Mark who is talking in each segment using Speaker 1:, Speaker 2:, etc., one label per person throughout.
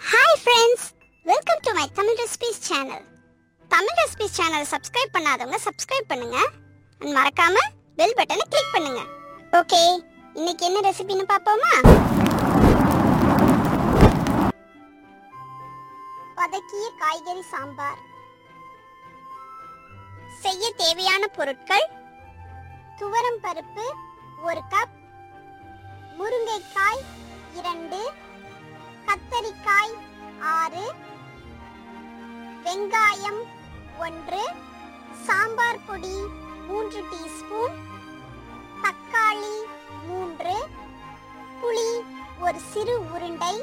Speaker 1: Hi friends welcome to my Tamil recipes channel Tamil recipes channel subscribe பண்ணாதவங்க subscribe பண்ணுங்க. And மறக்காம bell பட்டனை click பண்ணுங்க. Okay இன்னைக்கு என்ன ரெசிபின்னு பார்ப்போமா? வதக்கிய காய்கறி சாம்பார். செய்ய தேவையான பொருட்கள். துவரம் பருப்பு ஒரு கப் முருங்கைக்காய் இரண்டு. கத்தரிக்காய் ஆறு வெங்காயம் ஒன்று சாம்பார் பொடி மூன்று டீஸ்பூன் தக்காளி மூன்று புளி ஒரு சிறு உருண்டை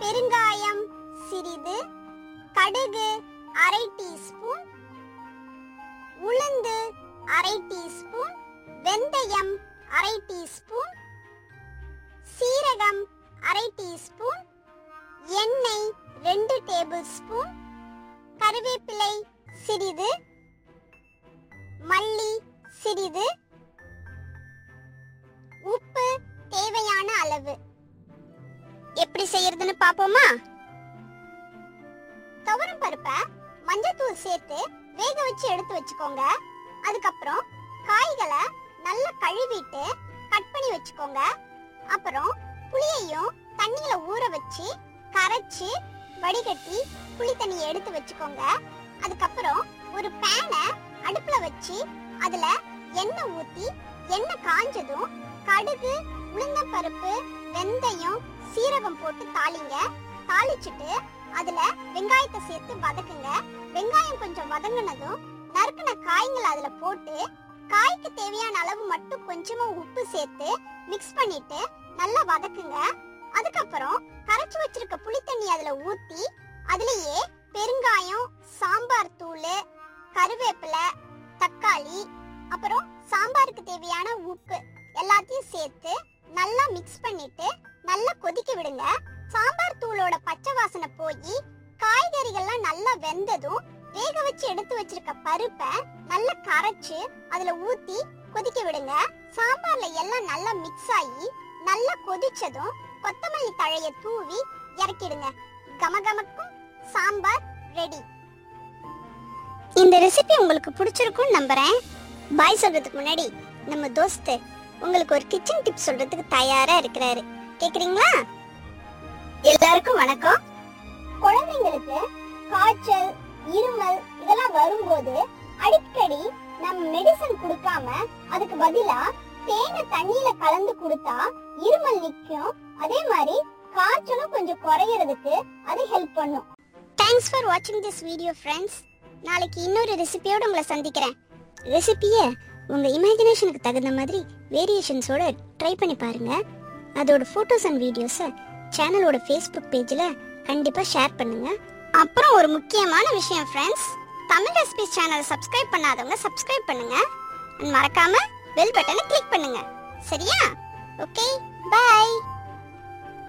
Speaker 1: பெருங்காயம் சிறிது கடுகு அரை டீஸ்பூன் உளுந்து அரை டீஸ்பூன் வெந்தயம் அரை டீஸ்பூன் சீரகம் டேபிள் ஸ்பூன் கருவேப்பிலை சிறிது மல்லி சிறிது உப்பு தேவையான அளவு. எப்படி செய்யறதுன்னு பாப்போமா? துவரம் பருப்பை மஞ்சத்தூள் சேர்த்து வேக வச்சு எடுத்து வச்சுக்கோங்க. அதுக்கப்புறம் காய்களை நல்லா கழுவிட்டு கட் பண்ணி வச்சுக்கோங்க. அப்புறம் புளியையும் தண்ணியில ஊற வச்சு கரைச்சு வடிகட்டி புளி தண்ணியை எடுத்து வச்சுக்கோங்க. அதுக்கப்புறம் ஒரு பேனை அடுப்புல வச்சு அதுல எண்ணெய் ஊத்தி எண்ணெய் காஞ்சதும் கடுகு உளுந்தம்பருப்பு வெந்தயம் சீரகம் போட்டு தாளிங்க. தாளிச்சிட்டு அதுல வெங்காயத்தை சேர்த்து வதக்குங்க. வெங்காயம் கொஞ்சம் வதங்கினதும் நறுக்கின காய்ங்களை அதுல போட்டு காய்க்கு தேவையான அளவு மட்டும் கொஞ்சமா உப்பு சேர்த்து மிக்ஸ் பண்ணிட்டு நல்லா வதக்குங்க. தண்ணி ஊத்தி அதுலயே பெருங்காயம் சாம்பார் தூள் கருவேப்பிலை தக்காளி அப்புறம் சாம்பாருக்கு தேவையான உப்பு எல்லாத்தையும் சேர்த்து நல்லா மிக்ஸ் பண்ணிட்டு நல்லா கொதிக்க விடுங்க. சாம்பார் தூளோட பச்சை வாசனை போய் காய்கறிகள்லாம் நல்லா வெந்ததும் வேக வச்சு எடுத்து வச்சிருக்க பருப்பை நல்லா கரைச்சு அதுல ஊத்தி கொதிக்க விடுங்க. சாம்பார்ல எல்லாம் நல்லா மிக்ஸ் ஆகி நல்லா கொதிச்சதும் கொத்தமல்லி தழைய தூவி இறக்கிடுங்க. கமகமக்கும் சாம்பார் ரெடி இந்த ரெசிபி உங்களுக்கு பிடிச்சிருக்கும்னு நம்புறேன். பாய் சொல்றதுக்கு முன்னாடி நம்ம தோஸ்து உங்களுக்கு ஒரு கிச்சன் டிப் சொல்றதுக்கு தயாரா இருக்கிறாரு. கேக்குறீங்களா? எல்லாருக்கும் வணக்கம். குழந்தைங்களுக்கு காய்ச்சல் இருமல் இதெல்லாம் வரும்போது அடிக்கடி நம்ம மெடிசன் கொடுக்காம அதுக்கு பதிலா தேனை தண்ணியில கலந்து கொடுத்தா இருமல் நிக்கும். அதே மாதிரி காய்ச்சலும் கொஞ்சம் குறையறதுக்கு அது ஹெல்ப் பண்ணும். தேங்க்ஸ் ஃபார் வாட்சிங் திஸ் வீடியோ ஃப்ரெண்ட்ஸ் நாளைக்கு இன்னொரு ரெசிபியோட உங்களை சந்திக்கிறேன். ரெசிபியை உங்க இமேஜினேஷனுக்கு தகுந்த மாதிரி வேரியேஷன்ஸோட ட்ரை பண்ணி பாருங்க. அதோட ஃபோட்டோஸ் அண்ட் வீடியோஸை சேனலோட ஃபேஸ்புக் பேஜில் கண்டிப்பாக ஷேர் பண்ணுங்க. அப்புறம் ஒரு முக்கியமான விஷயம் ஃப்ரெண்ட்ஸ் தமிழ் ரெசிபிஸ் சேனலை சப்ஸ்கிரைப் பண்ணாதவங்க சப்ஸ்கிரைப் பண்ணுங்க. மறக்காம பெல் பட்டனை கிளிக் பண்ணுங்க. சரியா? Okay bye